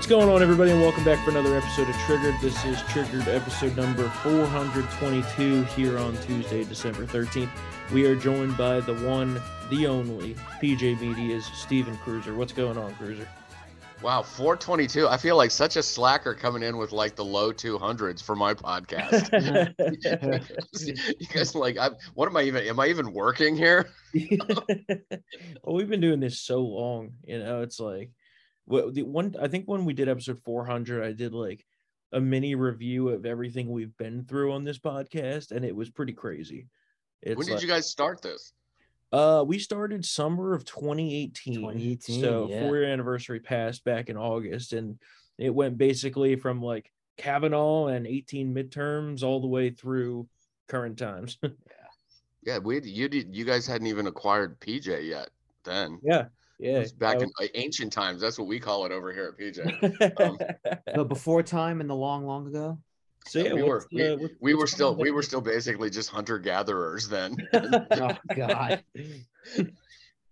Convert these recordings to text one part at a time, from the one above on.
What's going on, everybody, and welcome back for another episode of Triggered. This is Triggered episode number 422 here on Tuesday, December 13th. We are joined by the one, the only PJ Media's Stephen Kruiser. What's going on, Kruiser? Wow, 422. I feel like such a slacker coming in with like the low 200s for my podcast. you guys like, I, what am I even, am I even working here? well, we've been doing this so long, you know, it's like, well, the one, I think when we did episode 400, I did like a mini review of everything we've been through on this podcast, and it was pretty crazy. It's when did like, you guys start this? Uh, we started summer of 2018. 2018 so yeah. four year anniversary passed back in August, and it went basically from like Kavanaugh and 18 midterms all the way through current times. yeah, yeah. We you did you guys hadn't even acquired PJ yet then. Yeah, yeah. back in ancient times. That's what we call it over here at PJ. Um, but before time in the long, long ago. So yeah, we were we, uh, we were still we were still basically just hunter gatherers then. oh God.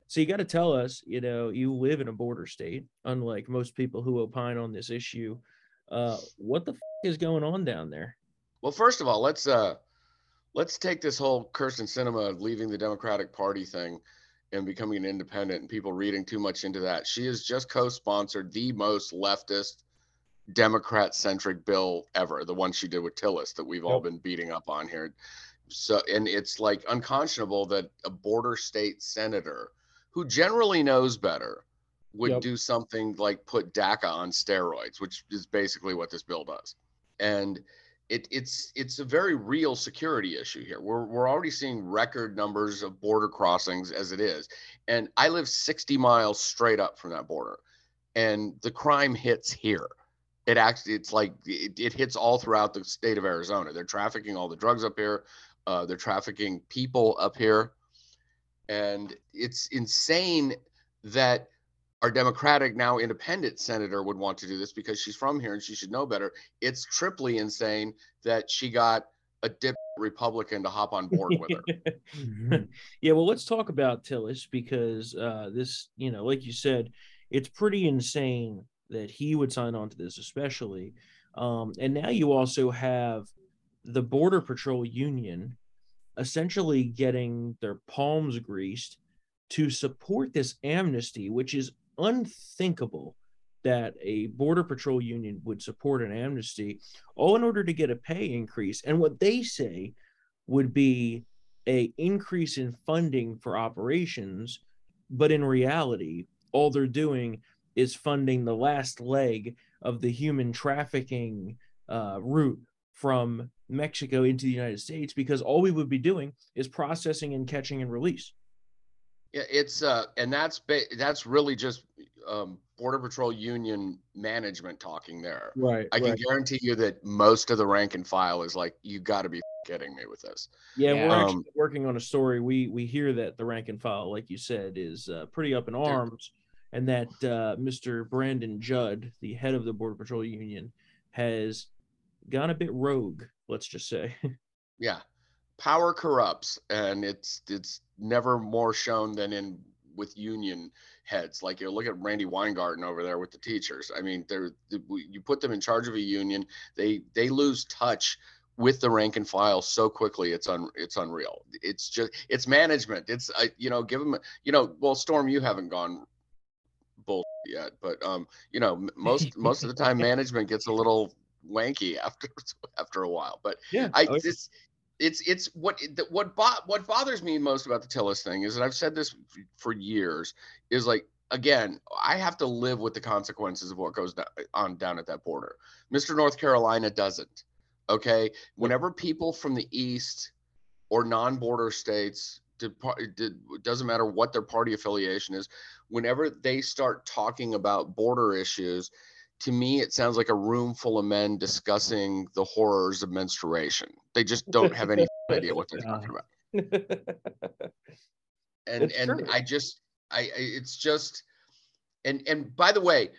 so you got to tell us, you know, you live in a border state, unlike most people who opine on this issue. Uh, what the f- is going on down there? Well, first of all, let's uh, let's take this whole Kyrsten Sinema leaving the Democratic Party thing and becoming an independent and people reading too much into that. She has just co-sponsored the most leftist Democrat centric bill ever, the one she did with Tillis that we've yep. all been beating up on here. So, and it's like unconscionable that a border state senator who generally knows better would yep. do something like put DACA on steroids, which is basically what this bill does. And it, it's it's a very real security issue here. We're we're already seeing record numbers of border crossings as it is, and I live 60 miles straight up from that border, and the crime hits here it actually it's like it, it, hits all throughout the state of arizona they're trafficking all the drugs up here uh, they're trafficking people up here and it's insane that our democratic now independent senator would want to do this because she's from here and she should know better it's triply insane that she got a dip republican to hop on board with her mm-hmm. yeah well let's talk about tillis because uh, this you know like you said it's pretty insane that he would sign on to this, especially. Um, and now you also have the Border Patrol Union essentially getting their palms greased to support this amnesty, which is unthinkable that a Border Patrol Union would support an amnesty, all in order to get a pay increase. And what they say would be a increase in funding for operations, but in reality, all they're doing is funding the last leg of the human trafficking uh, route from Mexico into the United States because all we would be doing is processing and catching and release. Yeah, it's uh, and that's that's really just um, Border Patrol Union management talking there. Right. I can right. guarantee you that most of the rank and file is like, you got to be kidding me with this. Yeah, yeah. we're um, actually working on a story. We we hear that the rank and file, like you said, is uh, pretty up in arms and that uh, Mr. Brandon Judd, the head of the Border Patrol Union, has gone a bit rogue. Let's just say. yeah, power corrupts, and it's it's never more shown than in with union heads. Like you look at Randi Weingarten over there with the teachers. I mean, they're you put them in charge of a union, they they lose touch with the rank and file so quickly it's un it's unreal it's just it's management it's uh, you know give them you know well storm you haven't gone bull yet, but um, you know, most most of the time management gets a little wanky after after a while. But yeah, I okay. it's it's it's what what bo- what bothers me most about the Tillis thing is, and I've said this for years, is like again, I have to live with the consequences of what goes on down at that border. Mr. North Carolina doesn't. Okay, whenever people from the east or non-border states it doesn't matter what their party affiliation is whenever they start talking about border issues to me it sounds like a room full of men discussing the horrors of menstruation. They just don't have any idea what they're talking about. And it's and true. i just I, it's just and and by the way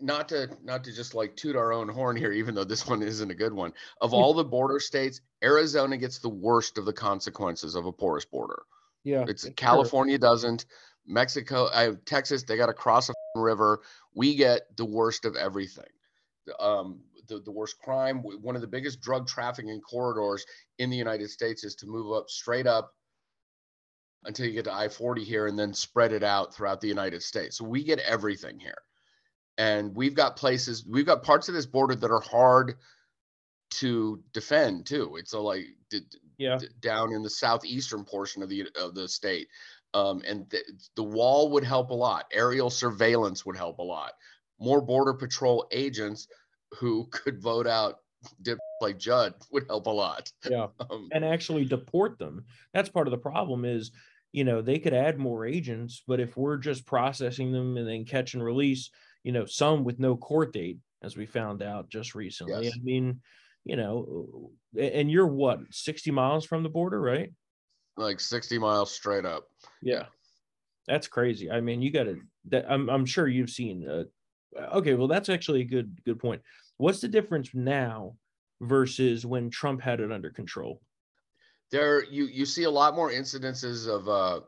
not to not to just like toot our own horn here even though this one isn't a good one. Of hmm. all the border states arizona gets the worst of the consequences of a porous border. Yeah it's, it's california true. doesn't. Mexico I, texas they got to cross a River, we get the worst of everything. Um, the, the worst crime, one of the biggest drug trafficking corridors in the United States is to move up straight up until you get to I 40 here and then spread it out throughout the United States. So we get everything here. And we've got places, we've got parts of this border that are hard to defend too. It's a like d- Yeah. d- down in the southeastern portion of the of the state. Um, and the, the wall would help a lot. Aerial surveillance would help a lot. More border patrol agents who could vote out dip like Judd would help a lot. Yeah. Um, and actually deport them. That's part of the problem is, you know, they could add more agents, but if we're just processing them and then catch and release, you know, some with no court date, as we found out just recently. Yes. I mean, you know, and you're what, 60 miles from the border, right? Like 60 miles straight up. Yeah. That's crazy. I mean, you got to that I'm I'm sure you've seen uh okay, well that's actually a good good point. What's the difference now versus when Trump had it under control? there you you see a lot more incidences of uh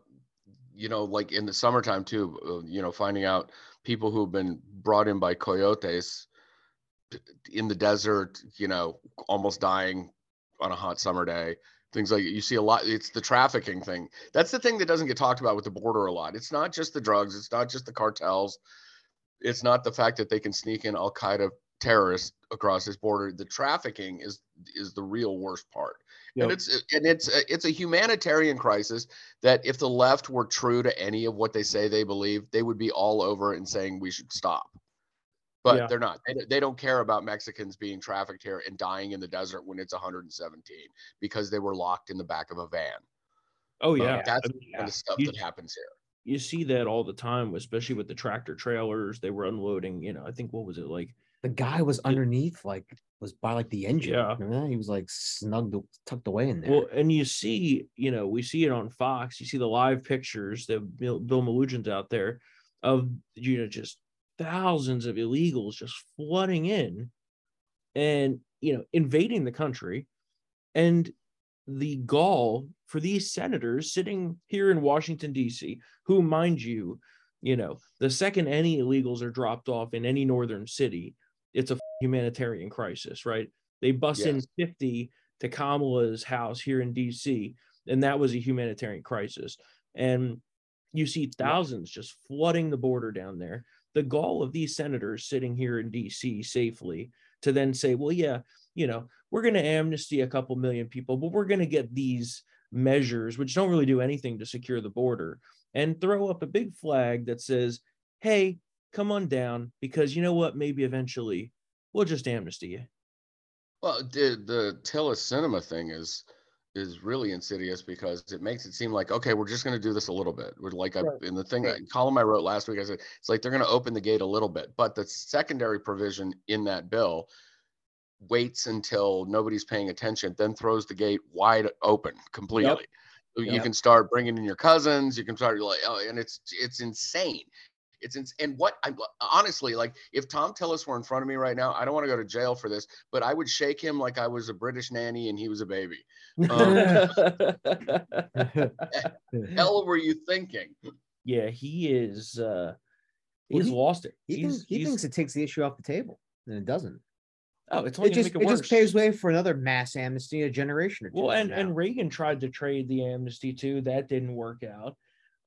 you know like in the summertime too uh, you know finding out people who've been brought in by coyotes in the desert you know almost dying on a hot summer day things like you see a lot it's the trafficking thing. That's the thing that doesn't get talked about with the border a lot. It's not just the drugs it's not just the cartels it's not the fact that they can sneak in al qaeda terrorists across this border. The trafficking is is the real worst part. Yep. and it's and it's it's a humanitarian crisis that if the left were true to any of what they say they believe they would be all over and saying we should stop but Yeah. they're not they, don't- they don't care about mexicans being trafficked here and dying in the desert when it's 117 because they were locked in the back of a van Oh yeah. that's I the mean, kind of stuff You- that happens here you see that all the time, especially with the tractor trailers. They were unloading, you know, I think what was it like? The guy was underneath, like was by like the engine. Yeah. Remember that? He was like snugged, tucked away in there. Well, and you see, you know, we see it on Fox. You see the live pictures that Bill, Bill Melugin's out there of, you know, just thousands of illegals just flooding in and, you know, invading the country. And the gall for these senators sitting here in Washington, D.C., who, mind you, you know, the second any illegals are dropped off in any northern city, it's a humanitarian crisis, right? They bust in 50 to Kamala's house here in DC, and that was a humanitarian crisis. And you see thousands just flooding the border down there. The gall of these senators sitting here in DC safely to then say, well, yeah, you know, we're going to amnesty a couple million people, but we're going to get these measures, which don't really do anything to secure the border, and throw up a big flag that says, hey, come on down, because you know what? Maybe eventually we'll just amnesty you. Well, the the Sinema thing is is really insidious because it makes it seem like okay, we're just going to do this a little bit. We're like I, in the thing Right. that column I wrote last week, I said it's like they're going to open the gate a little bit, but the secondary provision in that bill waits until nobody's paying attention, then throws the gate wide open completely. So You Yep. can start bringing in your cousins. You can start like, oh, and it's it's insane. It's ins- and what I'm honestly like. If Thom Tillis were in front of me right now, I don't want to go to jail for this, but I would shake him like I was a British nanny and he was a baby. Um, Hell, were you thinking? yeah, he is. uh Well, He's he- lost it. he, he's, thinks, he thinks it takes the issue off the table, and it doesn't. oh, it's only It just make it, it, worse. just paves way for another mass amnesty a generation or two. well, and now. and Reagan tried to trade the amnesty too. That didn't work out.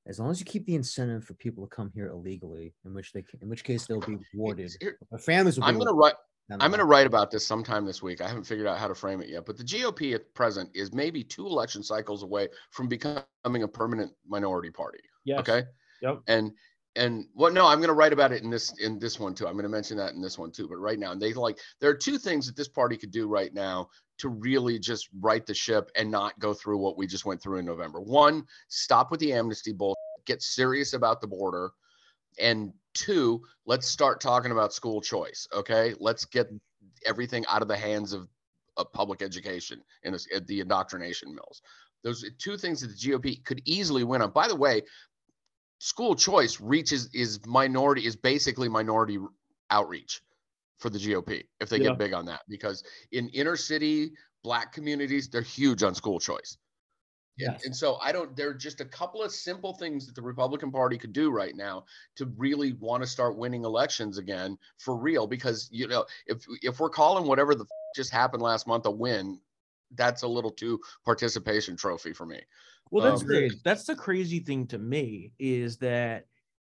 As long as you keep the incentive for people to come here illegally, in which they can, in which case they'll be rewarded. Here- Their families will I'm gonna write. I'm going to write about this sometime this week. I haven't figured out how to frame it yet, but the GOP at present is maybe two election cycles away from becoming a permanent minority party. Yes. Okay. Yep. And and what? No, I'm going to write about it in this in this one too. I'm going to mention that in this one too. But right now, and they like there are two things that this party could do right now to really just right the ship and not go through what we just went through in November. One, stop with the amnesty bull. Get serious about the border. And two, let's start talking about school choice. Okay, let's get everything out of the hands of, of public education and the indoctrination mills. Those two things that the GOP could easily win on. By the way, school choice reaches is minority is basically minority outreach for the GOP if they Yeah. get big on that because in inner city black communities they're huge on school choice. And, and so I don't, there are just a couple of simple things that the Republican Party could do right now to really want to start winning elections again for real. Because, you know, if, if we're calling whatever the f- just happened last month a win, that's a little too participation trophy for me. Well, that's Um, the that's the crazy thing to me is that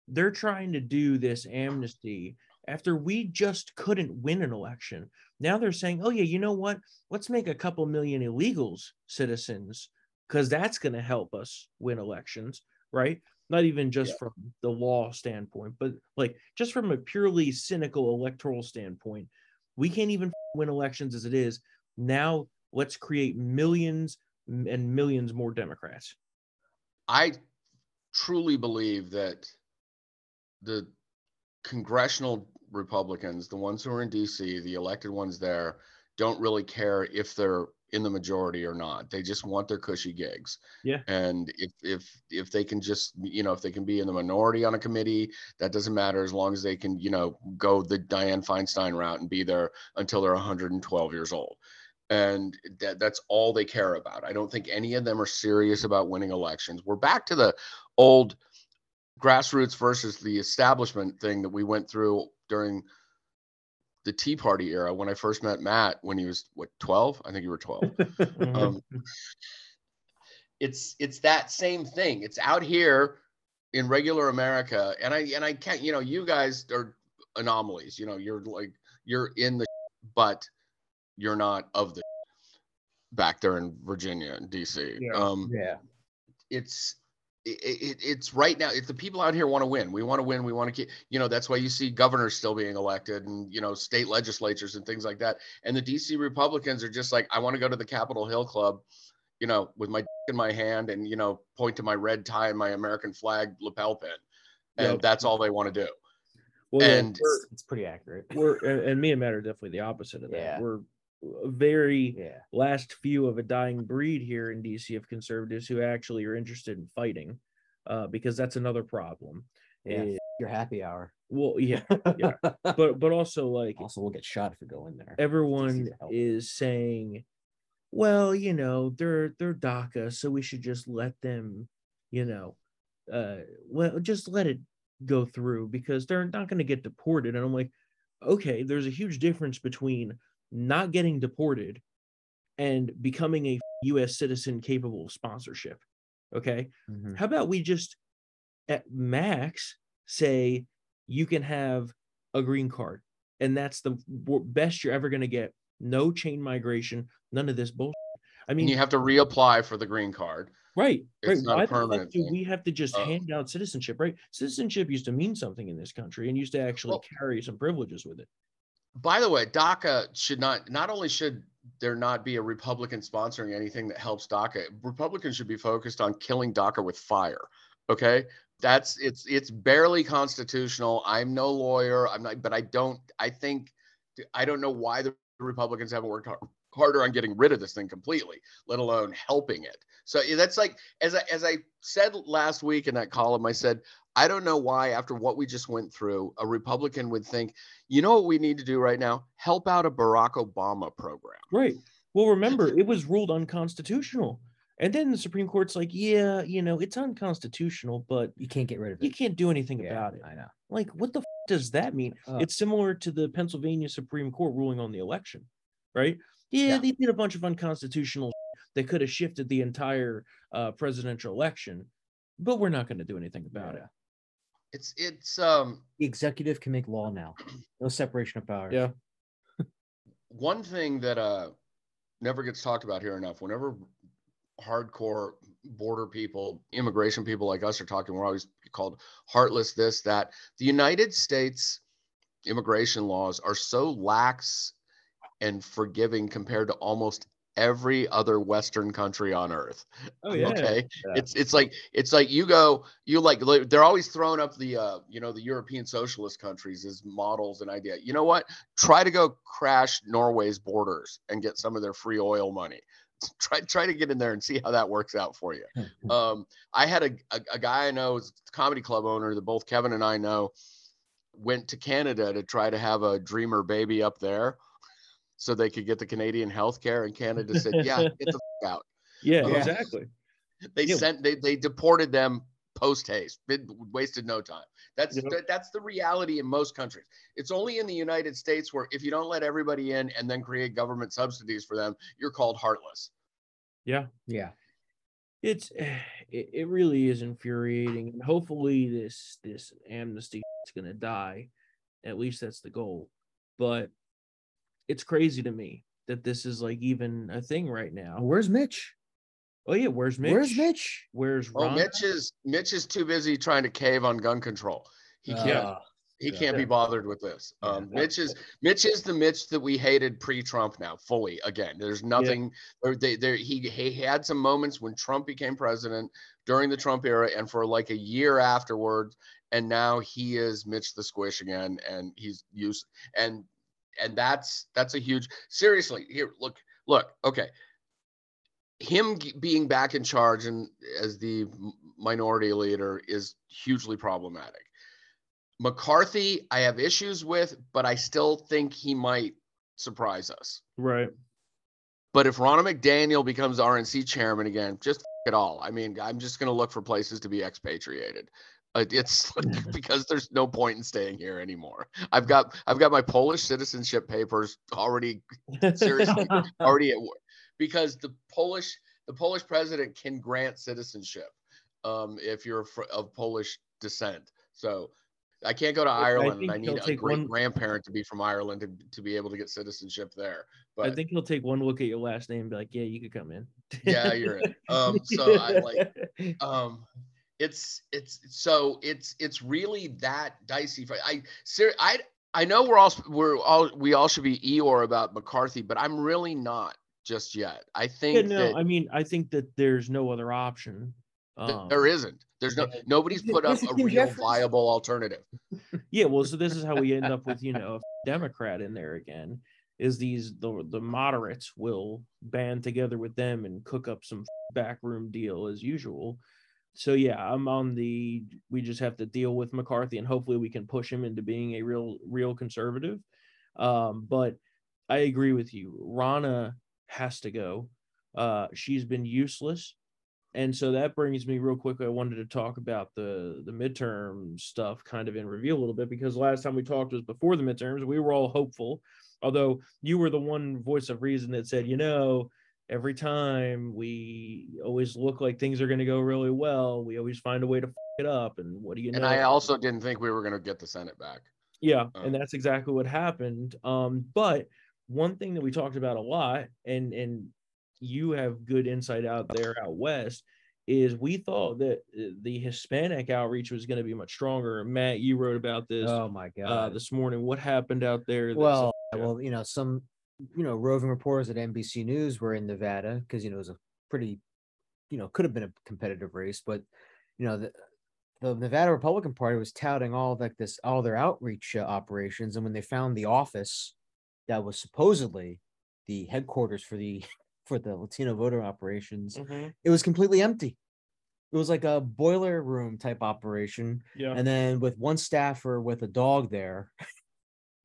they're trying to do this amnesty after we just couldn't win an election. Now they're saying, "Oh yeah, you know what? Let's make a couple million illegals citizens because that's going to help us win elections." Right? Not even just Yeah. from the law standpoint, but like just from a purely cynical electoral standpoint, we can't even win elections as it is. Now let's create millions and millions more Democrats. I truly believe that the congressional Republicans, the ones who are in DC, the elected ones there, don't really care if they're in the majority or not. They just want their cushy gigs. Yeah. And if if if they can just you know if they can be in the minority on a committee, that doesn't matter as long as they can you know go the Dianne Feinstein route and be there until they're 112 years old. And that that's all they care about. I don't think any of them are serious about winning elections. We're back to the old grassroots versus the establishment thing that we went through during the Tea Party era when I first met Matt when he was what 12? I think you were 12. Mhm. Um, it's it's that same thing. It's out here in regular America, and I and I can't. You know, you guys are anomalies. You know, you're like you're in the, but you're not of the. Back there in Virginia and DC. Yeah. Um, Yeah. it's it, it, it's right now if the people out here want to win we want to win we want to keep you know that's why you see governors still being elected and you know state legislatures and things like that and the dc republicans are just like i want to go to the capitol hill club you know with my in my hand and you know point to my red tie and my american flag lapel pin and Yep. that's all they want to do well, yeah, and- we're, It's, it's pretty accurate. we're and, and me and Matt are definitely the opposite of that. Yeah. We're a very Yeah. last few of a dying breed here in DC of conservatives who actually are interested in fighting, uh, because that's another problem. Yeah. is- Your happy hour. well, yeah, yeah. but but also like also, we'll get shot if we go in there. everyone is saying, well, you know, they're they're DACA, so we should just let them, you know, uh, well, just let it go through because they're not going to get deported. And I'm like, okay, there's a huge difference between not getting deported and becoming a U.S. citizen capable of sponsorship. Okay, Mhm. how about we just at max say you can have a green card and that's the best you're ever going to get no chain migration none of this bullshit i and mean you have to reapply for the green card right right it's not why permanent do we have to just Uh, hand out citizenship right citizenship used to mean something in this country and used to actually Well- carry some privileges with it by the way, DACA should not not only should there not be a Republican sponsoring anything that helps DACA, Republicans should be focused on killing DACA with fire. Okay. That's it's it's barely constitutional. I'm no lawyer. I'm not, but I don't I think I don't know why the Republicans haven't worked hard, harder on getting rid of this thing completely, let alone helping it. So that's like as I as I said last week in that column, I said, I don't know why after what we just went through, a Republican would think, you know what we need to do right now? Help out a Barack Obama program. right well remember it was ruled unconstitutional and then the supreme court's like yeah you know it's unconstitutional but You can't get rid of it. you can't do anything Yeah, about it I know. like what the f- does that mean Uh, it's similar to the Pennsylvania Supreme Court ruling on the election, right? Yeah, Yeah. they did a bunch of unconstitutional. They could have shifted the entire uh, presidential election, but we're not going to do anything about it. Yeah. It's it's um The executive can make law now. No separation of powers. Yeah. one thing that uh never gets talked about here enough. Whenever hardcore border people, immigration people like us are talking, we're always called heartless, this, that. The United States immigration laws are so lax and forgiving compared to almost every other Western country on earth. Oh Okay. Yeah. It's it's like it's like you go you like they're always throwing up the uh you know the European socialist countries as models and idea. You know what? Try to go crash Norway's borders and get some of their free oil money. Try try to get in there and see how that works out for you. Um, I had a, a, a guy I know, is a comedy club owner that both Kevin and I know, went to Canada to try to have a dreamer baby up there so they could get the Canadian health care. And Canada said, yeah, get the f- out. Yeah, Yeah. exactly. They Yeah. sent they they deported them post haste. It wasted no time. That's Yep. that, that's the reality in most countries. It's only in the United States where if you don't let everybody in and then create government subsidies for them, you're called heartless. Yeah. Yeah. It's eh, it, it really is infuriating. And hopefully this this amnesty is gonna die. At least that's the goal. But it's crazy to me that this is like even a thing right now. Where's Mitch? Oh yeah, where's Mitch? Where's Mitch? Where's Oh, Mitch is Mitch is too busy trying to cave on gun control. He can't Uh, he yeah. can't be bothered with this. Yeah. Um, Mitch is Mitch is the Mitch that we hated pre-Trump now fully. Again, there's nothing. Or they, there he he had some moments when Trump became president during the Trump era, and for like a year afterwards, and now he is Mitch the Squish again, and he's used and and that's that's a huge. Seriously, here look look okay. Him g- being back in charge and as the minority leader is hugely problematic. McCarthy, I have issues with, but I still think he might surprise us. Right. But if Ronna McDaniel becomes RNC chairman again, just it all. I mean, I'm just going to look for places to be expatriated. Uh, it's like, because there's no point in staying here anymore. I've got I've got my Polish citizenship papers already Seriously. already at work because the Polish the Polish president can grant citizenship um, if you're fr- of Polish descent. So I can't go to Ireland. and I need a great one- grandparent to be from Ireland to, to be able to get citizenship there. But I think he'll take one look at your last name and be like, Yeah, you could come in. yeah, you're in. Um, so I like um it's it's so it's it's really that dicey for i ser- i i know we're all we're all we all should be eeyore about mccarthy but i'm really not just yet i think yeah, no, that I mean, I think that there's no other option. Um, there isn't there's no nobody's put up a real Jeffries? viable alternative Yeah, well, so this is how we end up with you know a Democrat in there again. Is these the the moderates will band together with them and cook up some backroom deal as usual. So yeah, I'm on the. We just have to deal with McCarthy and hopefully we can push him into being a real real conservative. Um, but I agree with you. Ronna has to go. Uh, she's been useless and so that brings me real quick. I wanted to talk about the the midterm stuff, kind of in review a little bit, because last time we talked was before the midterms. We were all hopeful, although you were the one voice of reason that said, you know, every time we always look like things are going to go really well, we always find a way to f- it up. And what do you know? and i also didn't think we were going to get the senate back Yeah, Um, and that's exactly what happened. Um, but one thing that we talked about a lot, and and you have good insight out there out west, is we thought that uh, the Hispanic outreach was going to be much stronger. Matt, you wrote about this Oh my uh, god. this morning. What happened out there? well, well, you know, some you know roving reporters at NBC News were in Nevada because you know it was a pretty, you know, could have been a competitive race, but you know the the Nevada Republican Party was touting all like this all their outreach uh, operations, and when they found the office that was supposedly the headquarters for the for the Latino voter operations, Mhm. it was completely empty. It was like a boiler room type operation yeah, and then with one staffer with a dog there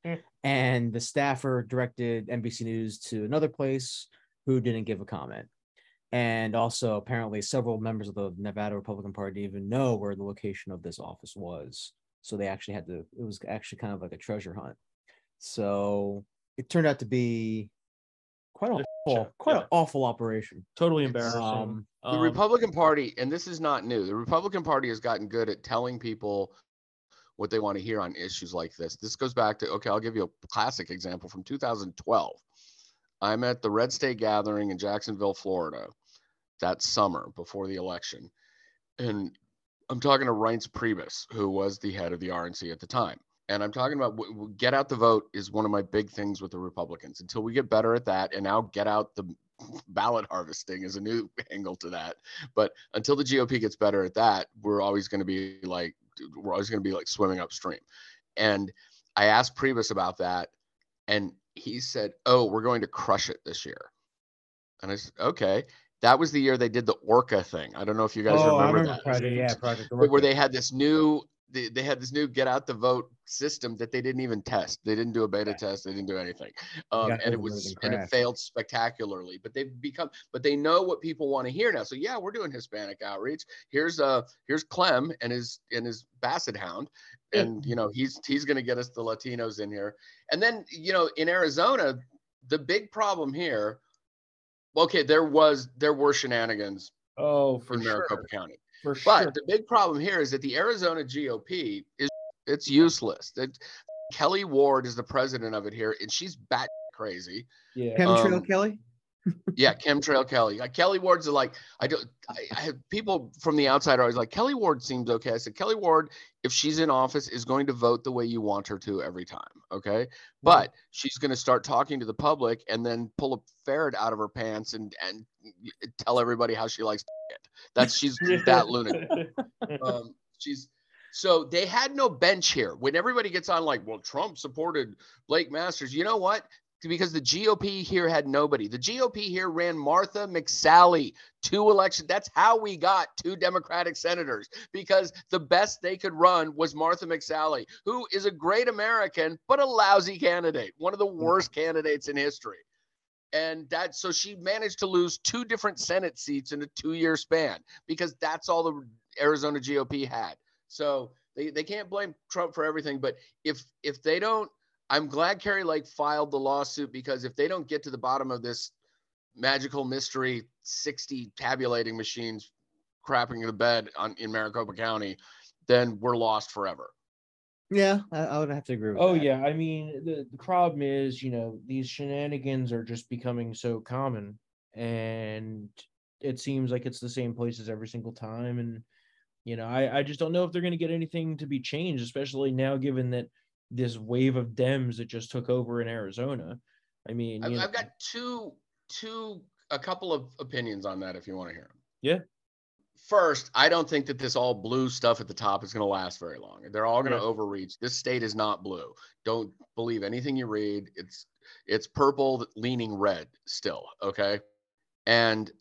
Hmm. and the staffer directed nbc news to another place who didn't give a comment and also apparently several members of the nevada republican party didn't even know where the location of this office was so they actually had to it was actually kind of like a treasure hunt so it turned out to be quite an awful quite yeah. an awful operation totally embarrassing. um, the Um, republican party and this is not new the republican party has gotten good at telling people what they want to hear on issues like this. This goes back to okay i'll give you a classic example from 2012 i'm at the red state gathering in jacksonville florida that summer before the election and i'm talking to reince priebus who was the head of the rnc at the time and i'm talking about get out the vote is one of my big things with the republicans. Until we get better at that and now get out the ballot harvesting is a new angle to that. But until the GOP gets better at that, we're always going to be like we're always going to be like swimming upstream. And I asked Priebus about that, and he said, "Oh, we're going to crush it this year." And I said, "Okay." That was the year they did the Orca thing. I don't know if you guys oh, I remember, remember that, project yeah project where they had this new they, they had this new get out the vote system that they didn't even test. They didn't do a beta test. They didn't do anything, um, and it was and it failed spectacularly. But they've become, but they know what people want to hear now. So yeah, we're doing Hispanic outreach. Here's uh here's Clem and his and his Basset Hound, and you know he's he's going to get us the Latinos in here. And then you know in Arizona, the big problem here. Okay, there was there were shenanigans. Oh, for in sure. Maricopa County. For But sure. the big problem here is that the Arizona GOP is it's useless. That Kelli Ward is the president of it here, and she's bat crazy. Yeah. Chemtrail Um, Kelli. Yeah, Chemtrail Kelli. Like Kelli Ward's like I don't. I, I have people from the outside are always like Kelli Ward seems okay. I said Kelli Ward, if she's in office, is going to vote the way you want her to every time. Okay, but she's going to start talking to the public and then pull a ferret out of her pants and and tell everybody how she likes it. That's she's that lunatic. um, she's so they had no bench here. When everybody gets on like, well, Trump supported Blake Masters. You know what? Because the GOP here had nobody. The GOP here ran Martha McSally two elections. That's how we got two Democratic senators because the best they could run was Martha McSally, who is a great American but a lousy candidate, one of the mm-hmm. worst candidates in history. And that so she managed to lose two different Senate seats in a two-year span because that's all the Arizona GOP had. So they, they can't blame Trump for everything. But if if they don't, I'm glad Kari Lake filed the lawsuit because if they don't get to the bottom of this magical mystery 60 tabulating machines crapping in the bed on in Maricopa County, then we're lost forever. Yeah, I, I would have to agree with Oh that. yeah, I mean the, the problem is, you know, these shenanigans are just becoming so common and it seems like it's the same places every single time and you know, I I just don't know if they're going to get anything to be changed, especially now given that this wave of Dems that just took over in Arizona. I mean, I've, I've got two two a couple of opinions on that if you want to hear them. Yeah. First, I don't think that this all blue stuff at the top is going to last very long. They're all going to Yeah. overreach. This state is not blue. Don't believe anything you read. It's it's purple leaning red still, okay? And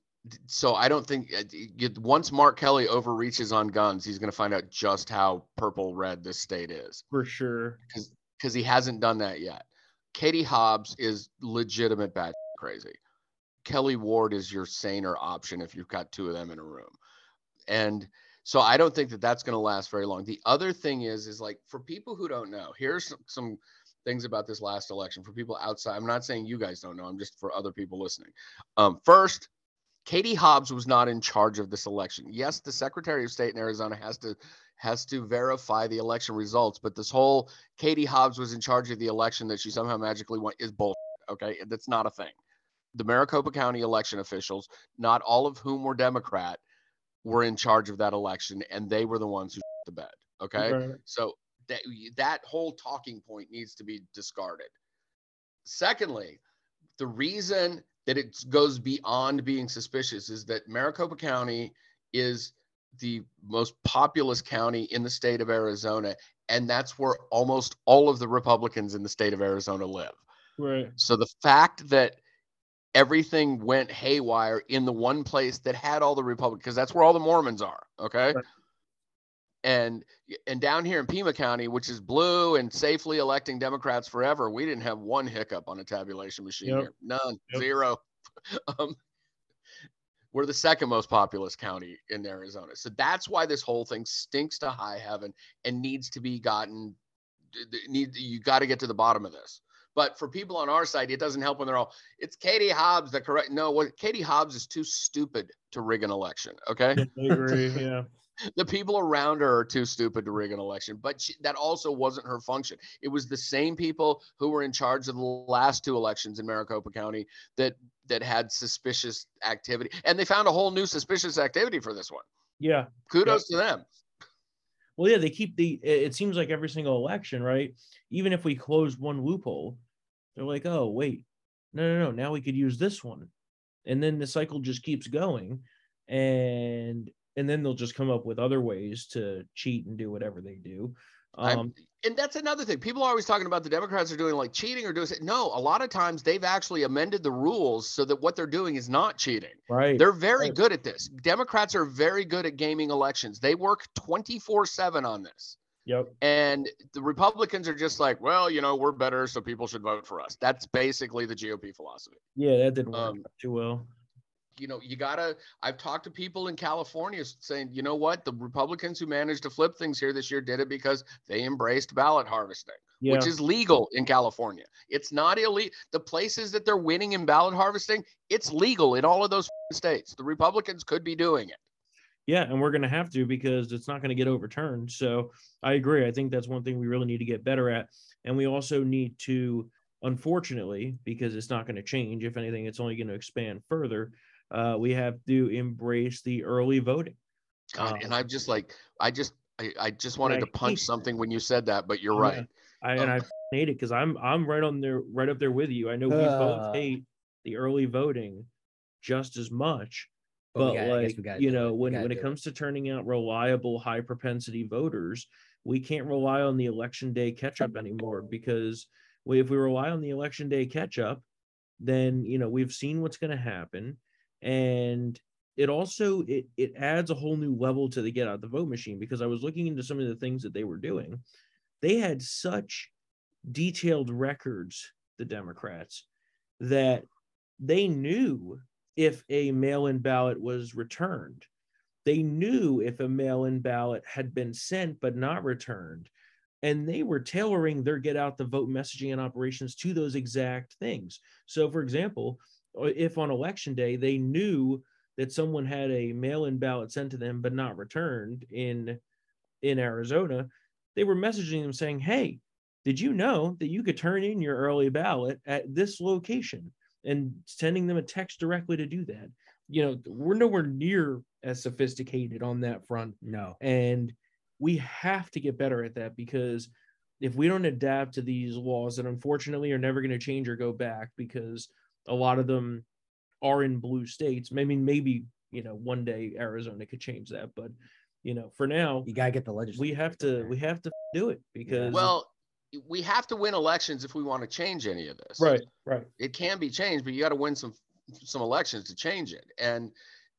so I don't think uh, once Mark Kelli overreaches on guns, he's going to find out just how purple red this state is for sure. because he hasn't done that yet. Katie Hobbs is legitimate bad crazy. Kelly Ward is your saner option if you've got two of them in a room. And so I don't think that that's going to last very long. The other thing is, is like for people who don't know, here's some, some things about this last election for people outside. I'm not saying you guys don't know. I'm just for other people listening. Um, first, Katie Hobbs was not in charge of this election. Yes, mm-hmm. the Secretary of State in Arizona has to has to verify the election results, but this whole Katie Hobbs was in charge of the election that she somehow magically won is bullshit. Okay, that's not a thing. The Maricopa County election officials, not all of whom were Democrat, were in charge of that election, and they were the ones who the bed. Okay, Right. so that that whole talking point needs to be discarded. Secondly, the reason that it goes beyond being suspicious is that Maricopa County is the most populous county in the state of Arizona, and that's where almost all of the Republicans in the state of Arizona live. Right. So the fact that everything went haywire in the one place that had all the Republicans, because that's where all the Mormons are, okay? Right. And and down here in Pima County, which is blue and safely electing Democrats forever, we didn't have one hiccup on a tabulation machine Yep. here. None, Yep. zero. um, we're the second most populous county in Arizona. So that's why this whole thing stinks to high heaven and needs to be gotten. Need you got to get to the bottom of this. But for people on our side, it doesn't help when they're all, it's Katie Hobbs that correct. No, what Katie Hobbs is too stupid to rig an election. Okay. I agree. Yeah. The people around her are too stupid to rig an election, but she, that also wasn't her function. It was the same people who were in charge of the last two elections in Maricopa County that that had suspicious activity, and they found a whole new suspicious activity for this one. Yeah. Kudos to them. Well, yeah, they keep the. It it seems like every single election, right? Even if we close one loophole, they're like, "Oh, wait, no, no, no. Now we could use this one," and then the cycle just keeps going, and and then they'll just come up with other ways to cheat and do whatever they do. Um, and that's another thing. People are always talking about the Democrats are doing like cheating or doing. No, a lot of times they've actually amended the rules so that what they're doing is not cheating. right. They're very Right. good at this. Democrats are very good at gaming elections. They work 24 7 on this. Yep. And the Republicans are just like, well, you know, we're better, so people should vote for us. That's basically the GOP philosophy. Yeah, that didn't work Um, too well. You know, you gotta. I've talked to people in California saying, you know what, the Republicans who managed to flip things here this year did it because they embraced ballot harvesting, Yeah. which is legal in California. It's not illegal. The places that they're winning in ballot harvesting, it's legal in all of those states. The Republicans could be doing it. Yeah, and we're going to have to because it's not going to get overturned. So I agree. I think that's one thing we really need to get better at. And we also need to, unfortunately, because it's not going to change, if anything, it's only going to expand further. Uh, we have to embrace the early voting. God, Um, and I'm just like, I just, I, I just wanted I to punch hate- something when you said that, but you're Yeah. right. I, and I hate it because I'm I'm right on there, right up there with you. I know we Uh. both hate the early voting just as much. But But gotta- like you do it. know, when when it it. comes to turning out reliable, high propensity voters, we can't rely on the election day catch up anymore because we, if we rely on the election day catch up, then you know we've seen what's going to happen, and it also it it adds a whole new level to the get out the vote machine because I was looking into some of the things that they were doing. They had such detailed records, the Democrats, that they knew if a mail in ballot was returned. They knew if a mail in ballot had been sent but not returned. And they were tailoring their get out the vote messaging and operations to those exact things. So, for example, if on election day they knew that someone had a mail in ballot sent to them but not returned in in Arizona, they were messaging them saying, Hey, did you know that you could turn in your early ballot at this location and sending them a text directly to do that? You know, we're nowhere near as sophisticated on that front. No. And we have to get better at that because if we don't adapt to these laws that unfortunately are never going to change or go back because a lot of them are in blue states. I mean, maybe, you know, one day Arizona could change that, but you know, for now, You gotta get the legislature. we have to we have to do it because Well, we have to win elections if we want to change any of this. right, right. It can be changed, but you got to win some some elections to change it. And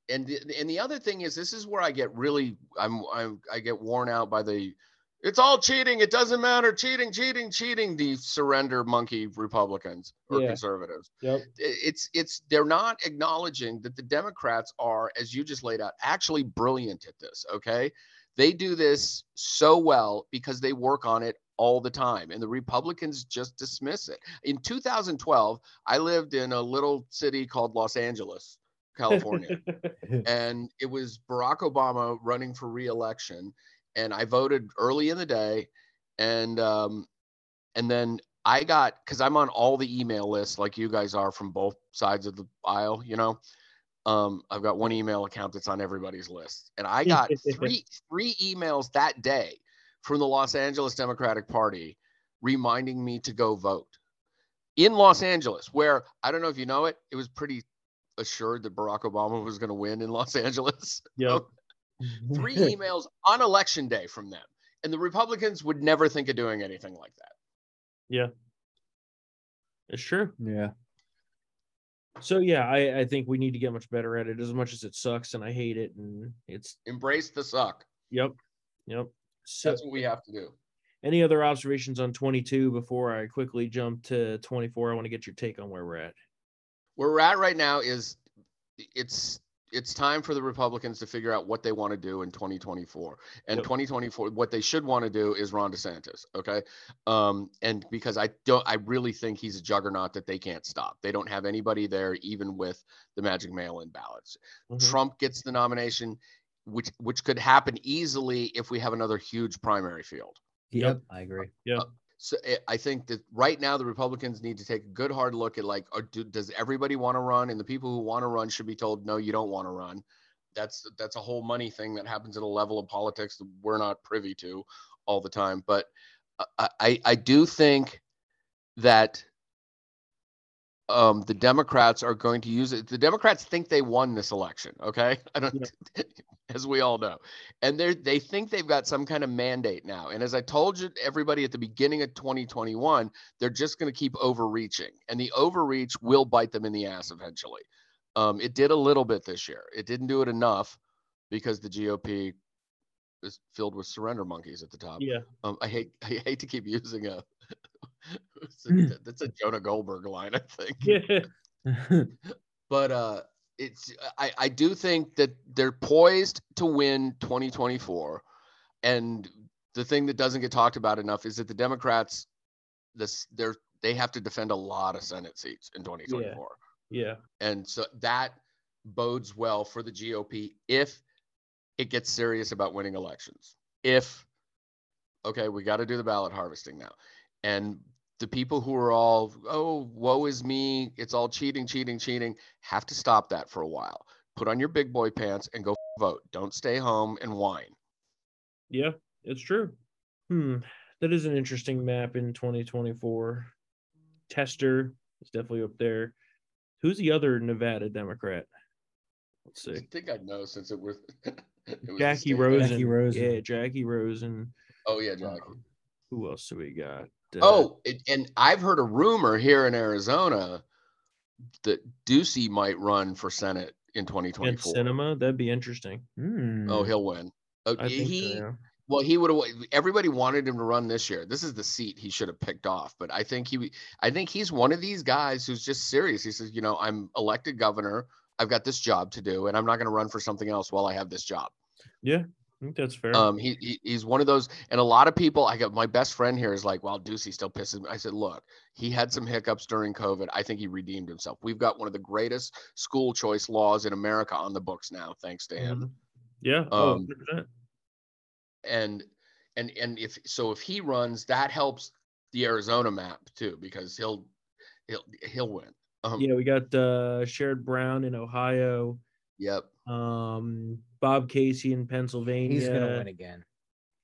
and the, and the other thing is, this is where I get really I'm, I'm I get worn out by the it's all cheating. It doesn't matter. Cheating, cheating, cheating. The surrender monkey Republicans or Yeah. conservatives. Yep. it's it's they're not acknowledging that the democrats are as you just laid out actually brilliant at this okay they do this so well because they work on it all the time and the republicans just dismiss it in 2012 i lived in a little city called los angeles california and it was Barack Obama running for reelection, and I voted early in the day, and um, and then I got because I'm on all the email lists like you guys are from both sides of the aisle, you know. Um, I've got one email account that's on everybody's list, and I got three three emails that day from the Los Angeles Democratic Party reminding me to go vote in Los Angeles, where I don't know if you know it, it was pretty assured that Barack Obama was going to win in Los Angeles. Yep. Three emails on election day from them. And the Republicans would never think of doing anything like that. Yeah. It's true. yeah. So yeah, I, I think we need to get much better at it as much as it sucks and I hate it and it's Embrace the suck. yep. Yep. So That's what we have to do. any other observations on 22 before I quickly jump to 24? I want to get your take on where we're at. Where we're at right now is it's it's time for the Republicans to figure out what they want to do in 2024. And Yep. 2024, what they should want to do is Ron DeSantis. Okay. Um, and because I don't, I really think he's a juggernaut that they can't stop. They don't have anybody there, even with the magic mail in ballots. Mhm. Trump gets the nomination, which which could happen easily if we have another huge primary field. Yep. I agree. So eh, I think that right now the Republicans need to take a good hard look at like, do, does everybody want to run? And the people who want to run should be told, no, you don't want to run. That's that's a whole money thing that happens at a level of politics that we're not privy to all the time. But I I, I do think that um, the Democrats are going to use it. The Democrats think they won this election. Okay, I don't, as we all know, and they they think they've got some kind of mandate now. And as I told you, everybody at the beginning of 2021, they're just going to keep overreaching, and the overreach will bite them in the ass eventually. Um, it did a little bit this year. It didn't do it enough because the GOP is filled with surrender monkeys at the top. Yeah. Um, I hate I hate to keep using a- that's a Jonah Goldberg line, I think. Yeah. But uh it's I, I do think that they're poised to win 2024. And the thing that doesn't get talked about enough is that the Democrats this they're they have to defend a lot of Senate seats in 2024. Yeah. And so that bodes well for the GOP if it gets serious about winning elections. If, okay, we got to do the ballot harvesting now. And the people who are all, oh, woe is me, it's all cheating, cheating, cheating, have to stop that for a while. Put on your big boy pants and go vote. Don't stay home and whine. Yeah. It's true. Hmm. That is an interesting map in 2024. Tester is definitely up there. Who's the other Nevada Democrat? Let's see. I think I'd know since it was, it was Jackie state- Rosen. Jackie Rosen. Yeah, Jackie Rosen. Oh, yeah, Jackie. Um, who else do we got? Uh, Oh, it, and I've heard a rumor here in Arizona that Ducey might run for Senate in and 2024. Sinema. That'd be interesting. Hmm. Oh, he'll win. I think he so, yeah. well, he would have. Everybody wanted him to run this year. This is the seat he should have picked off. But I think he, I think he's one of these guys who's just serious. He says, you know, I'm elected governor. I've got this job to do, and I'm not going to run for something else while I have this job. Yeah, I think that's fair. Um, he, he he's one of those, and a lot of people. I got my best friend here is like, "Well, Ducey still pisses me." I said, "Look, he had some hiccups during COVID. I think he redeemed himself. We've got one of the greatest school choice laws in America on the books now, thanks to him. Mhm. Yeah. oh, Um, 100%. And and and if so, if he runs, that helps the Arizona map too, because he'll he'll he'll win. Um, yeah, we got uh Sherrod Brown in Ohio. Yep. Um, Bob Casey in Pennsylvania. He's gonna win again.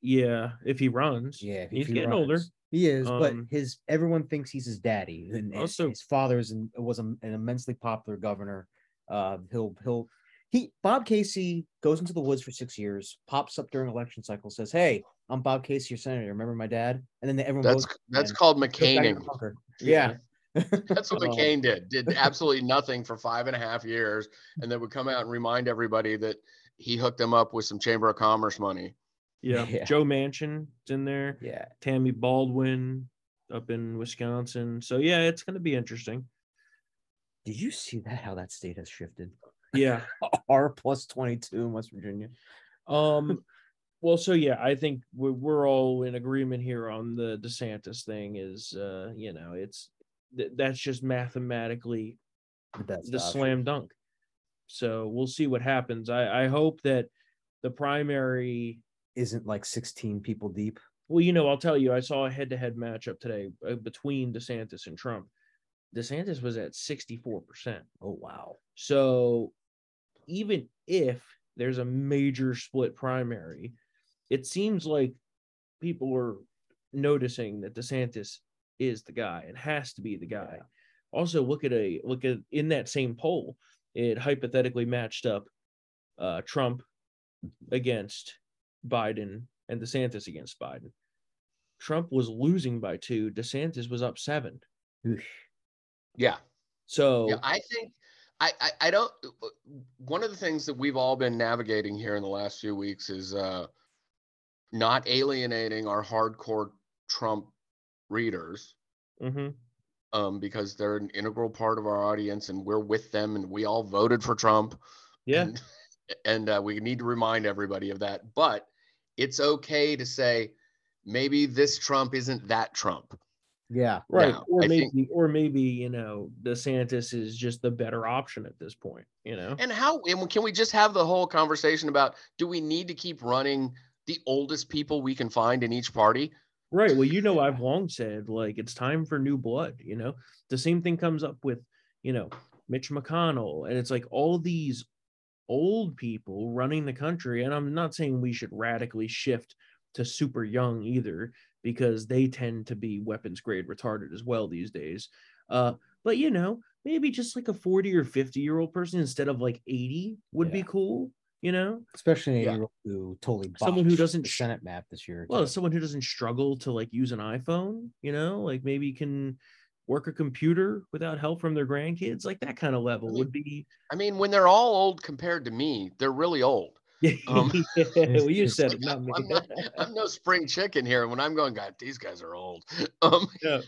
Yeah, if he runs. Yeah, if he's he getting older. He is, but Um, his everyone thinks he's his daddy, and and Also- his father is an, was a- an immensely popular governor. Uh, he'll he'll he Bob Casey goes into the woods for six years, pops up during election cycle, says, "Hey, I'm Bob Casey, your senator. Remember my dad?" And then everyone That's votes that's called Goes back to the McCaining. Yeah, That's what Um, McCain did. Did absolutely nothing for five and a half years, and then would come out and remind everybody that he hooked them up with some Chamber of Commerce money. Yeah. Yeah. Joe Manchin's in there. yeah. Tammy Baldwin up in Wisconsin. So yeah, it's gonna be interesting. Did you see that? How that state has shifted? Yeah. R plus twenty two in West Virginia. Um, well, so yeah, I think we're, we're all in agreement here on the DeSantis thing. Is uh, you know, it's th- that's just mathematically The the slam dunk. So we'll see what happens. I I hope that the primary. isn't like sixteen people deep. Well, you know, I'll tell you, I saw a head-to-head matchup today uh, between DeSantis and Trump. DeSantis was at sixty-four percent. Oh wow. So even if there's a major split primary, it seems like people are noticing that DeSantis is the guy and has to be the guy. Also, look at a look at in that same poll, it hypothetically matched up uh, Trump against Biden and DeSantis against Biden. Trump was losing by two, DeSantis was up seven. Yeah. So Yeah, I think I, I I don't. One of the things that we've all been navigating here in the last few weeks is uh, not alienating our hardcore Trump readers mhm. um, because they're an integral part of our audience and we're with them and we all voted for Trump. yeah, And, and uh, we need to remind everybody of that. But it's okay to say maybe this Trump isn't that Trump. Yeah. right Now, or I maybe think- or maybe you know desantis is just the better option at this point you know And how and can we just have the whole conversation about do we need to keep running the oldest people we can find in each party? Right. Well you know i've long said like it's time for new blood you know? The same thing comes up with you know mitch mcconnell and it's like all these old people running the country and i'm not saying we should radically shift to super young either because they tend to be weapons grade retarded as well these days. Uh but you know maybe just like a 40 or 50 year old person instead of like 80 would be cool you know Especially Yeah. who totally Someone who doesn't the sh- Senate map this year. well someone who doesn't struggle to like use an iphone you know like maybe can work a computer without help from their grandkids like that kind of level mean, would be I mean, when they're all old compared to me, they're really old. Um, yeah, well, you said it, not me. I'm, not, I'm no spring chicken here. When I'm going, God, these guys are old. Um, Yeah.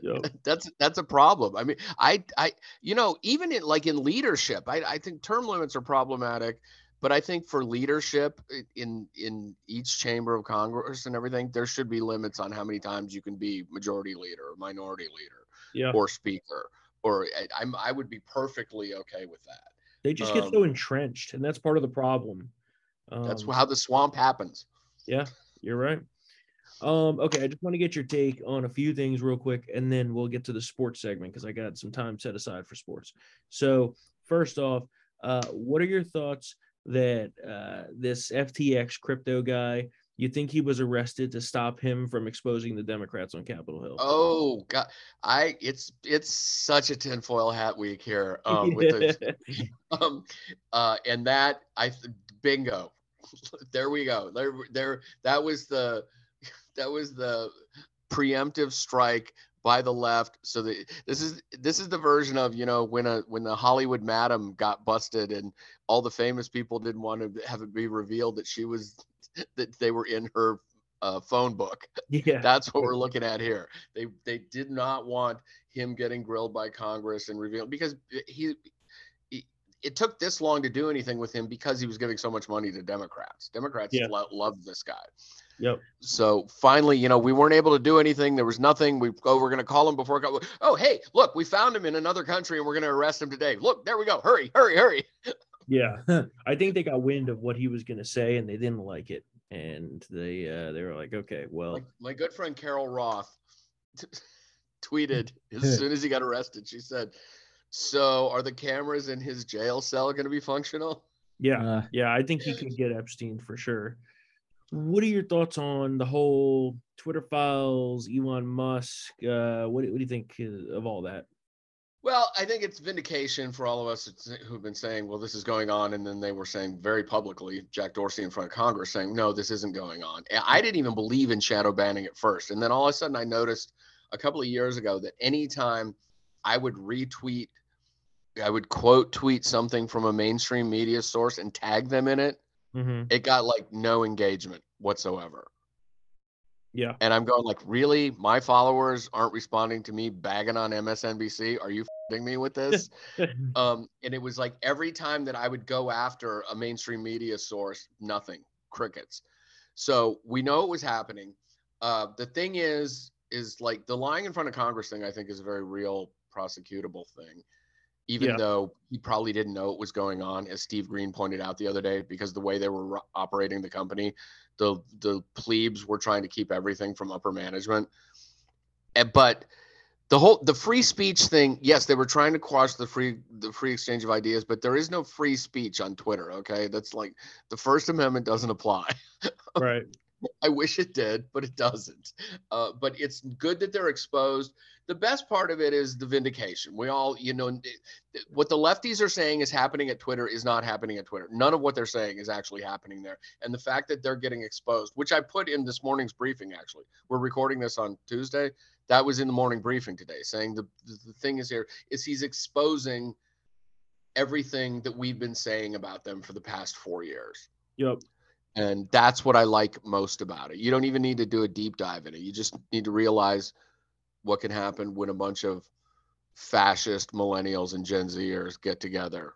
Yep. that's that's a problem. I mean, I I you know even in like in leadership, I I think term limits are problematic, but I think for leadership in in each chamber of Congress and everything, there should be limits on how many times you can be majority leader, or minority leader, Yeah, or speaker, or I, I'm I would be perfectly okay with that. they just get so um, entrenched, and that's part of the problem. That's Um, how the swamp happens. Yeah, you're right. Um, okay, I just want to get your take on a few things real quick, and then we'll get to the sports segment because I got some time set aside for sports. So, first off, uh, what are your thoughts that uh, this FTX crypto guy? You think he was arrested to stop him from exposing the Democrats on Capitol Hill? Oh God, I it's it's such a tinfoil hat week here. Um, with the um uh and that I bingo, there we go there there that was the that was the preemptive strike by the left so the this is this is the version of you know when a when the hollywood madam got busted and all the famous people didn't want to have it be revealed that she was that they were in her uh, phone book yeah, that's what we're looking at here. They they did not want him getting grilled by Congress and revealed because he, he it took this long to do anything with him because he was giving so much money to Democrats. Democrats Yeah. lo- loved this guy. Yep, So finally, you know, we weren't able to do anything. There was nothing. We oh, we're going to call him before. it Oh, hey, look, we found him in another country and we're going to arrest him today. Look, there we go. Hurry, hurry, hurry. yeah. I think they got wind of what he was going to say, and they didn't like it, and they uh, they were like, okay, well, Like my good friend Carol Roth tweeted as soon as he got arrested. She said, "So are the cameras in his jail cell going to be functional?" yeah, Uh, Yeah, I think he could get Epstein for sure. What are your thoughts on the whole Twitter files, Elon Musk? Uh, what, do- what do you think uh, of all that? Well, I think it's vindication for all of us who've been saying, "Well, this is going on," and then they were saying very publicly, Jack Dorsey in front of Congress, saying, "No, this isn't going on." I didn't even believe in shadow banning at first, and then all of a sudden, I noticed a couple of years ago that anytime I would retweet, I would quote tweet something from a mainstream media source and tag them in it, Mm-hmm. it got like no engagement whatsoever. Yeah, And I'm going like, really? My followers aren't responding to me bagging on MSNBC? Are you fing me with this? um, and it was like every time that I would go after a mainstream media source, nothing, crickets. So we know it was happening. Uh, the thing is, is like the lying in front of Congress thing. I think is a very real prosecutable thing, even Yeah. though he probably didn't know it was going on, as Steve Green pointed out the other day, because the way they were operating the company, the the plebes were trying to keep everything from upper management. And, but the whole the free speech thing yes they were trying to quash the free the free exchange of ideas but there is no free speech on twitter okay that's like the first amendment doesn't apply right. i wish it did but it doesn't uh, but it's good that they're exposed the best part of it is the vindication. We all you know what the lefties are saying is happening at twitter is not happening at twitter. None of what they're saying is actually happening there. And the fact that they're getting exposed which i put in this morning's briefing actually we're recording this on tuesday. That was in the morning briefing today saying the, the, thing is here is he's exposing everything that we've been saying about them for the past four years. Yep. and that's what i like most about it. You don't even need to do a deep dive in it. You just need to realize what can happen when a bunch of fascist millennials and gen zers get together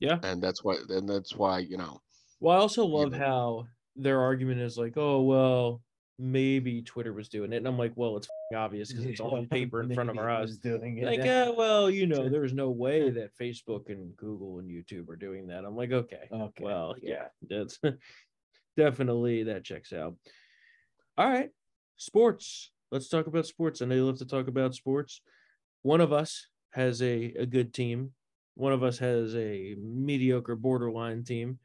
Yeah. and that's why and that's why you know Well, I also love know. how their argument is like, oh, well, maybe Twitter was doing it. And I'm like, well, it's obvious because it's all on paper in front of our eyes. Doing it. Like, uh, well, you know, there's no way that Facebook and Google and YouTube are doing that. I'm like, okay, okay. well, yeah, that's definitely that checks out. All right, sports. Let's talk about sports. I know you love to talk about sports. One of us has a, a good team. One of us has a mediocre borderline team.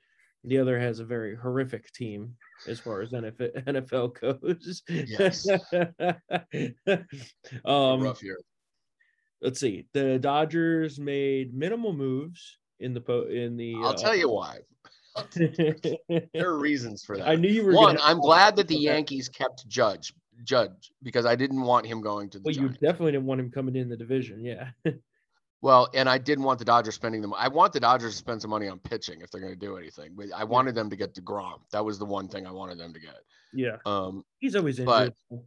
The other has a very horrific team as far as NFL, NFL goes. Yes. um, rough year let's see. The Dodgers made minimal moves in the po- in the. i'll tell you why there are reasons for that I knew you were. one i'm glad that the yankees kept judge judge because i didn't want him going to the Well, you definitely didn't want him coming in the division. Yeah. Well, and I didn't want the Dodgers spending them. I want the Dodgers to spend some money on pitching if they're going to do anything. But I wanted them to get DeGrom. That was the one thing I wanted them to get. Yeah, Um, he's always But- injured.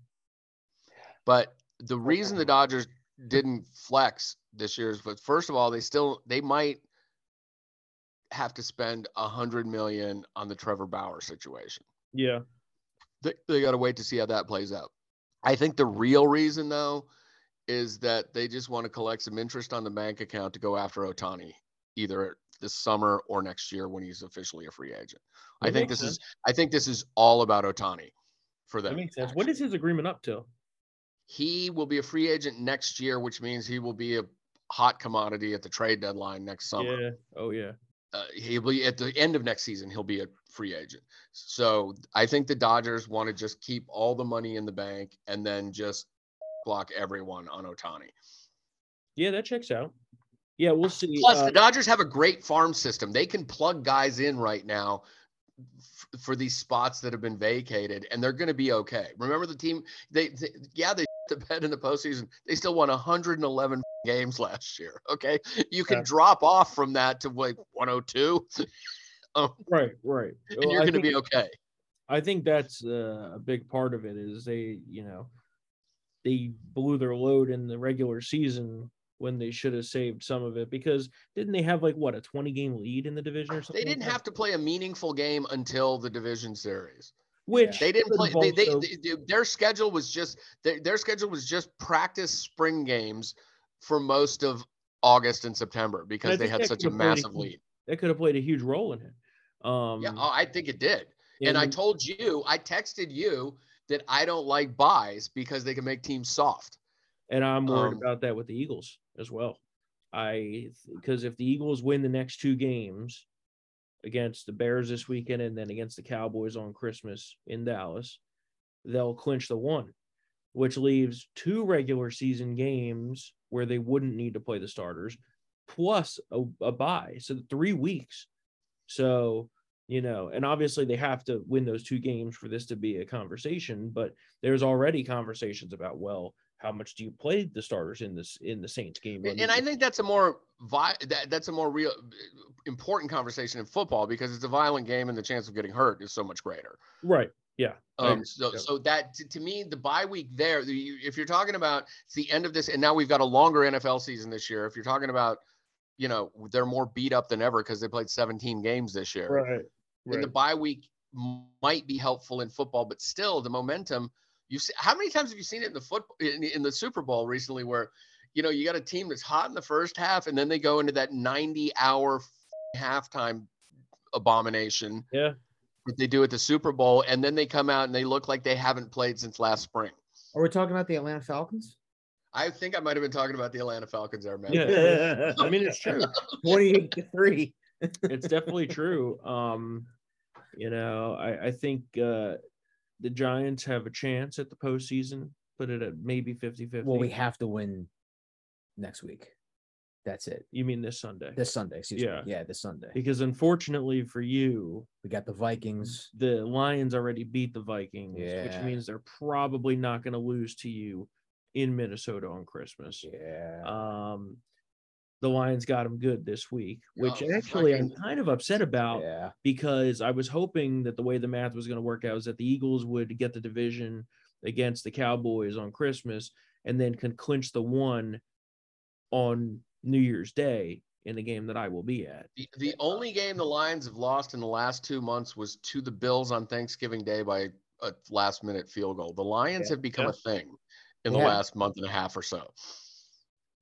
but the reason the Dodgers didn't flex this year is, but first of all, they still they might have to spend a hundred million on the Trevor Bauer situation. yeah, They, they got to wait to see how that plays out. I think the real reason though is that they just want to collect some interest on the bank account to go after Ohtani either this summer or next year when he's officially a free agent. I think this is. I think this is all about Ohtani for that them. makes sense. What is his agreement up to? he will be a free agent next year, which means he will be a hot commodity at the trade deadline next summer. Yeah. Oh yeah. Uh, he'll be at the end of next season. He'll be a free agent. So I think the Dodgers want to just keep all the money in the bank and then just block everyone on Ohtani. Yeah, that checks out. Yeah, we'll see. Plus, Uh, the Dodgers have a great farm system. They can plug guys in right now f- for these spots that have been vacated, and they're going to be okay. Remember the team? They, they yeah, they the bed in the postseason. They still won 111 games last year. Okay, you can Yeah. drop off from that to like 102, right, right. and Well, you're going to be okay. I think that's uh, a big part of it is they, you know, they blew their load in the regular season when they should have saved some of it because didn't they have like what a 20 game lead in the division or something? They didn't have to play a meaningful game until the division series. which They didn't play. They, they, they- they- their schedule was just their, their schedule was just practice spring games for most of August and September because they had such a could've a massive lead. that could have played a huge role in it. Um, Yeah, oh, I think it did. And I told you, I texted you that I don't like buys because they can make teams soft. and I'm worried um, about that with the Eagles as well. I because if the Eagles win the next two games against the Bears this weekend and then against the Cowboys on Christmas in Dallas, they'll clinch the one, which leaves two regular season games where they wouldn't need to play the starters, plus a, a bye. So three weeks. So you know, and obviously they have to win those two games for this to be a conversation. But there's already conversations about well, how much do you play the starters in this in the Saints game? And, and I think that's a more vi- that, that's a more real important conversation in football because it's a violent game and the chance of getting hurt is so much greater. right, yeah, Um, so, Yeah. so that to, to me, the bye week there, the, you- if you're talking about it's the end of this, and now we've got a longer NFL season this year. If you're talking about, you know, they're more beat up than ever because they played 17 games this year. right, And the bye week might be helpful in football, but still, the momentum. You see, how many times have you seen it in the football in, in the Super Bowl recently, where you know you got a team that's hot in the first half, and then they go into that 90 hour halftime abomination yeah. That they do at the Super Bowl, and then they come out and they look like they haven't played since last spring. Are we talking about the Atlanta Falcons? I think I might have been talking about the Atlanta Falcons there, man. Yeah, I mean it's true. 28 to 3. It's definitely true. Um, you know, I, I think uh the Giants have a chance at the postseason. Put it at maybe 50-50. Well, we have to win next week. That's it. you mean this Sunday? This Sunday, excuse Yeah. me. Yeah, this Sunday. because unfortunately for you, We got the Vikings. the Lions already beat the Vikings, which means they're probably not going to lose to you in Minnesota on Christmas. Yeah. Um, the Lions got them good this week, which Oh, actually I'm kind of upset about yeah. because I was hoping that the way the math was going to work out was that the Eagles would get the division against the Cowboys on Christmas and then can clinch the one on New Year's Day in the game that I will be at. The, the only game the Lions have lost in the last two months was to the Bills on Thanksgiving Day by a last minute field goal. The Lions Yeah. have become Yeah. a thing in the last month and a half or so.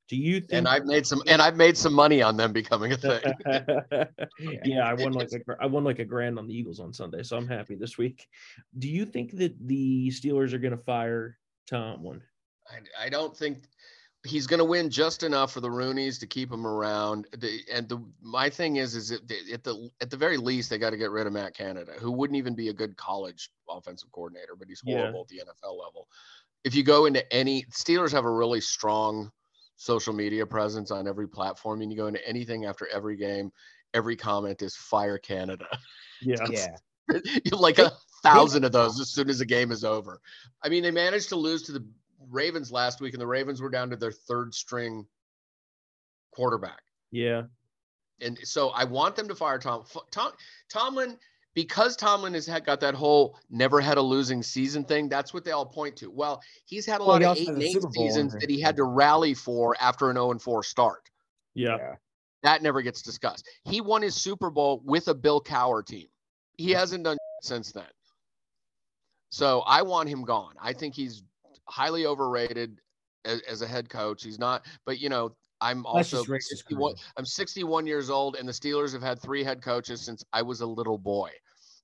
Do you think And I've made some and I've made some money on them becoming a thing. yeah, I won like a I won like a grand on the Eagles on Sunday, so I'm happy this week. Do you think that the Steelers are going to fire Tomlin? I, I don't think he's going to win just enough for the Rooneys to keep him around. The, and the my thing is, is that at the at the very least they got to get rid of Matt Canada, who wouldn't even be a good college offensive coordinator, but he's Yeah. horrible at the NFL level. If you go into any Steelers have a really strong social media presence on every platform, and you go into anything after every game, every comment is fire Canada. Yeah, Yeah. like a thousand of those as soon as the game is over. I mean, they managed to lose to the Ravens last week, and the Ravens were down to their third string quarterback. Yeah. And so I want them to fire Tom. Tom Tomlin because Tomlin has had, got that whole never had a losing season thing. That's what they all point to. Well, he's had a Well, lot of eight had and eight seasons that he had to rally for after an 0 and 4 start. Yeah. That never gets discussed. He won his Super Bowl with a Bill Cowher team. He hasn't done since then. So I want him gone. I think he's highly overrated as, as a head coach. He's not, but you know, I'm also 61, I'm 61 years old, and the Steelers have had three head coaches since I was a little boy.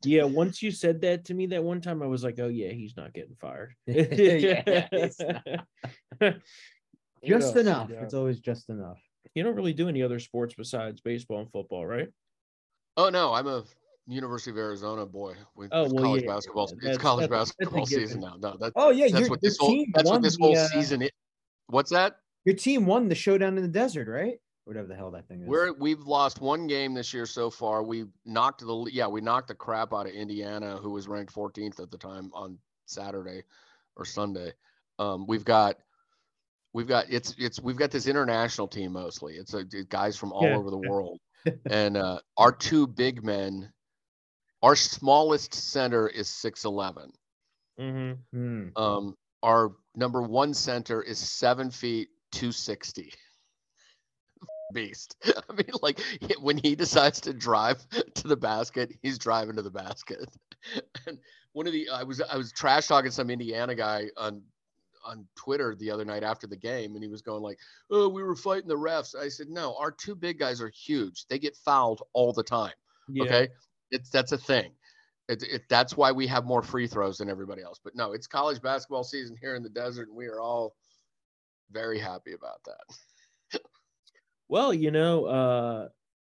Yeah. Once you said that to me that one time, I was like, oh, yeah, he's not getting fired. Yeah, he's What Just you enough. It's always just enough. You don't really do any other sports besides baseball and football, right? Oh no, I'm a University of Arizona boy. With Oh, it's well, college yeah, basketball. yeah, it's college that's- that's basketball given. season now. No, that, Oh yeah, that's your, what this whole that's what this the, whole uh, season is. What's that? Your team won the showdown in the desert, right? Whatever the hell that thing is. We're we've lost one game this year so far. We knocked the yeah we knocked the crap out of Indiana, who was ranked 14th at the time on Saturday or Sunday. Um, we've got we've got it's it's we've got this international team mostly. It's a it- guys from all Yeah. over the world, and uh, our two big men, our smallest center is 6'11. Mm-hmm. Hmm. Um, our number one center is seven feet 260. Beast. I mean, like when he decides to drive to the basket, he's driving to the basket. And one of the I was I was trash talking some Indiana guy on on Twitter the other night after the game, and he was going like, "Oh, we were fighting the refs." I said, "No, our two big guys are huge. They get fouled all the time." Yeah. Okay, it's that's a thing. It, it, that's why we have more free throws than everybody else. But no, it's college basketball season here in the desert, and we are all very happy about that. Well, you know, uh,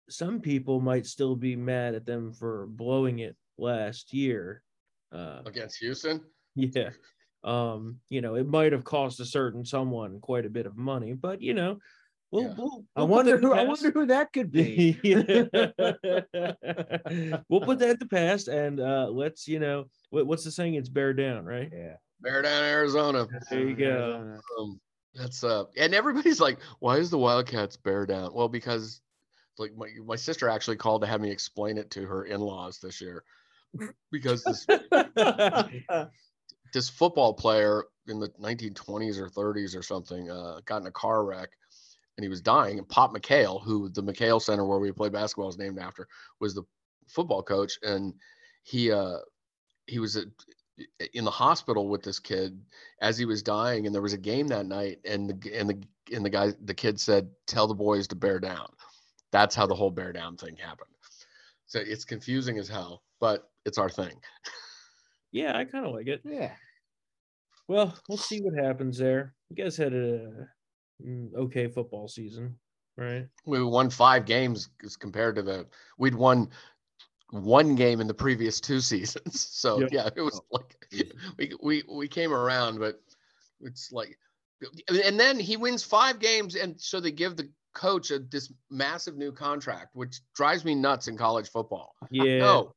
some people might still be mad at them for blowing it last year. Uh, Against Houston, yeah. Um, you know, it might have cost a certain someone quite a bit of money, but you know, we'll, Yeah. we'll, I we'll put wonder who I wonder who that could be. We'll put that in the past and uh let's, you know, what, what's the saying? It's bear down, right? yeah. Bear down, Arizona. There you go. Um, that's uh, and everybody's like, "Why is the Wildcats bear down?" Well, because like my my sister actually called to have me explain it to her in-laws this year, because this this football player in the 1920s or 30s or something uh, got in a car wreck and he was dying. And Pop McKale, who the McKale Center where we play basketball is named after, was the football coach. And he uh, he was at, in the hospital with this kid as he was dying. And there was a game that night, and the and the and the guy the kid said, "Tell the boys to bear down." That's how the whole bear down thing happened. So it's confusing as hell, but it's our thing. yeah, I kind of like it. Yeah. Well, we'll see what happens there. You guys had a Mm, okay football season, right? we won five games as compared to the we'd won one game in the previous two seasons. So Yeah. yeah, it was oh. like we we we came around, but it's like and then he wins five games and so they give the coach a, this massive new contract, which drives me nuts in college football. Yeah. No,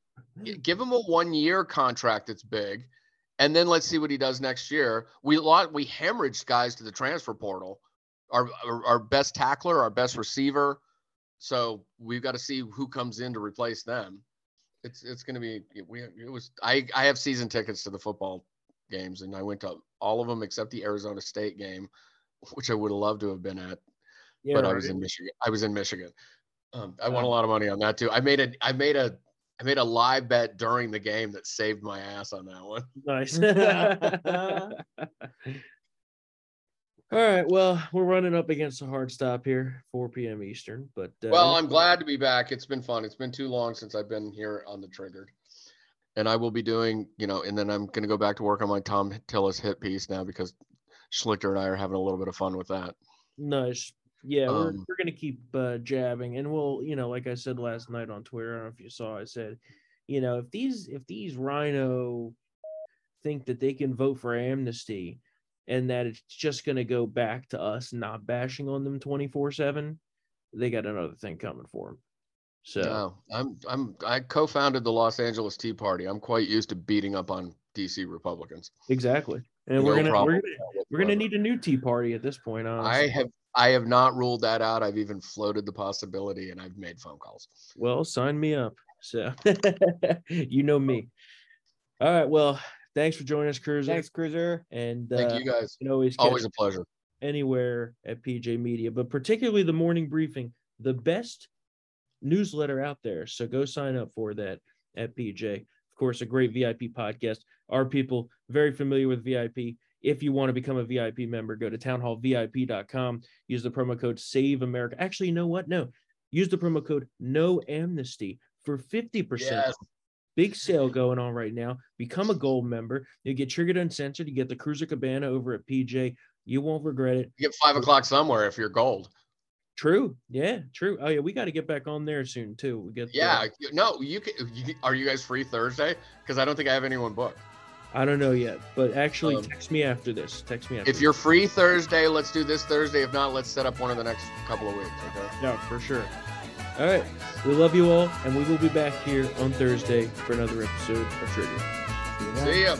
give him a one year contract that's big, and then let's see what he does next year. We lot we hemorrhaged guys to the transfer portal. Our, our our best tackler, our best receiver. So we've got to see who comes in to replace them. It's it's going to be we it was I I have season tickets to the football games and I went to all of them except the Arizona State game, which I would have loved to have been at yeah, but I was in Michigan. I was in Michigan. Um, I won a lot of money on that too. I made a I made a I made a live bet during the game that saved my ass on that one. Nice. All right. Well, we're running up against a hard stop here, 4 p.m. Eastern. But uh, Well, I'm glad to be back. It's been fun. It's been too long since I've been here on the triggered. And I will be doing, you know, and then I'm gonna go back to work on my Thom Tillis hit piece now because Schlichter and I are having a little bit of fun with that. nice. Yeah, we're, Um, we're gonna keep uh, jabbing, and we'll, you know, like I said last night on Twitter. I don't know if you saw. I said, you know, if these if these RINO think that they can vote for amnesty, and that it's just gonna go back to us not bashing on them 24 seven, they got another thing coming for them. So. No, I'm I'm I co-founded the Los Angeles Tea Party. I'm quite used to beating up on DC Republicans. Exactly. And No we're gonna problem we're gonna we're gonna need a new tea party at this point. Honestly. I have I have not ruled that out. I've even floated the possibility, and I've made phone calls. Well, sign me up. So you know me. All right. Well, thanks for joining us, Kruiser. Thanks, Kruiser. And Thank uh, you guys. you can always Always a pleasure. anywhere at PJ Media, but particularly the morning briefing, the best newsletter out there. So go sign up for that at PJ. Of course, a great VIP podcast. Our people very familiar with VIP. If you want to become a VIP member, go to townhallvip.com. Use the promo code Save America. Actually, you know what? No, use the promo code No Amnesty for 50% Yes. Big sale going on right now. Become a gold member. You get Triggered Uncensored. You get the Kruiser Cabana over at PJ. You won't regret it. You get five o'clock somewhere if you're gold. True. Yeah, true. Oh yeah, we got to get back on there soon too. We get Yeah. you- No, you can. You, are you guys free Thursday? Because I don't think I have anyone booked. I don't know yet, but actually Um, text me after this. Text me after. If you're free Thursday, let's do this Thursday. If not, let's set up one of the next couple of weeks. Okay. no, for sure. All right. We love you all, and we will be back here on Thursday for another episode of Trigger. See. See ya.